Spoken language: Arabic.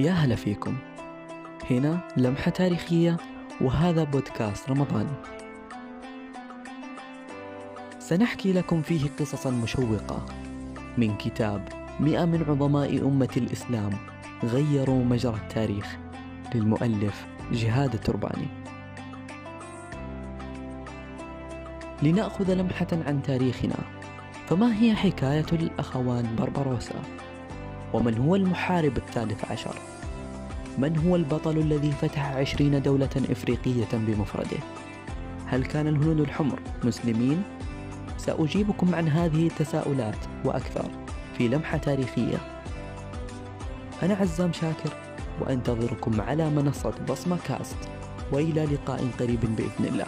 يا هلا فيكم. هنا لمحة تاريخية وهذا بودكاست رمضاني سنحكي لكم فيه قصصا مشوقة. من كتاب مئة من عظماء أمة الإسلام غيروا مجرى التاريخ للمؤلف جهاد الترباني. لنأخذ لمحة عن تاريخنا فما هي حكاية الأخوان بربروسا؟ ومن هو المحارب الثالث عشر؟ من هو البطل الذي فتح عشرين دولة إفريقية بمفرده؟ هل كان الهنود الحمر مسلمين؟ سأجيبكم عن هذه التساؤلات وأكثر في لمحة تاريخية أنا عزام شاكر وأنتظركم على منصة بصمة كاست وإلى لقاء قريب بإذن الله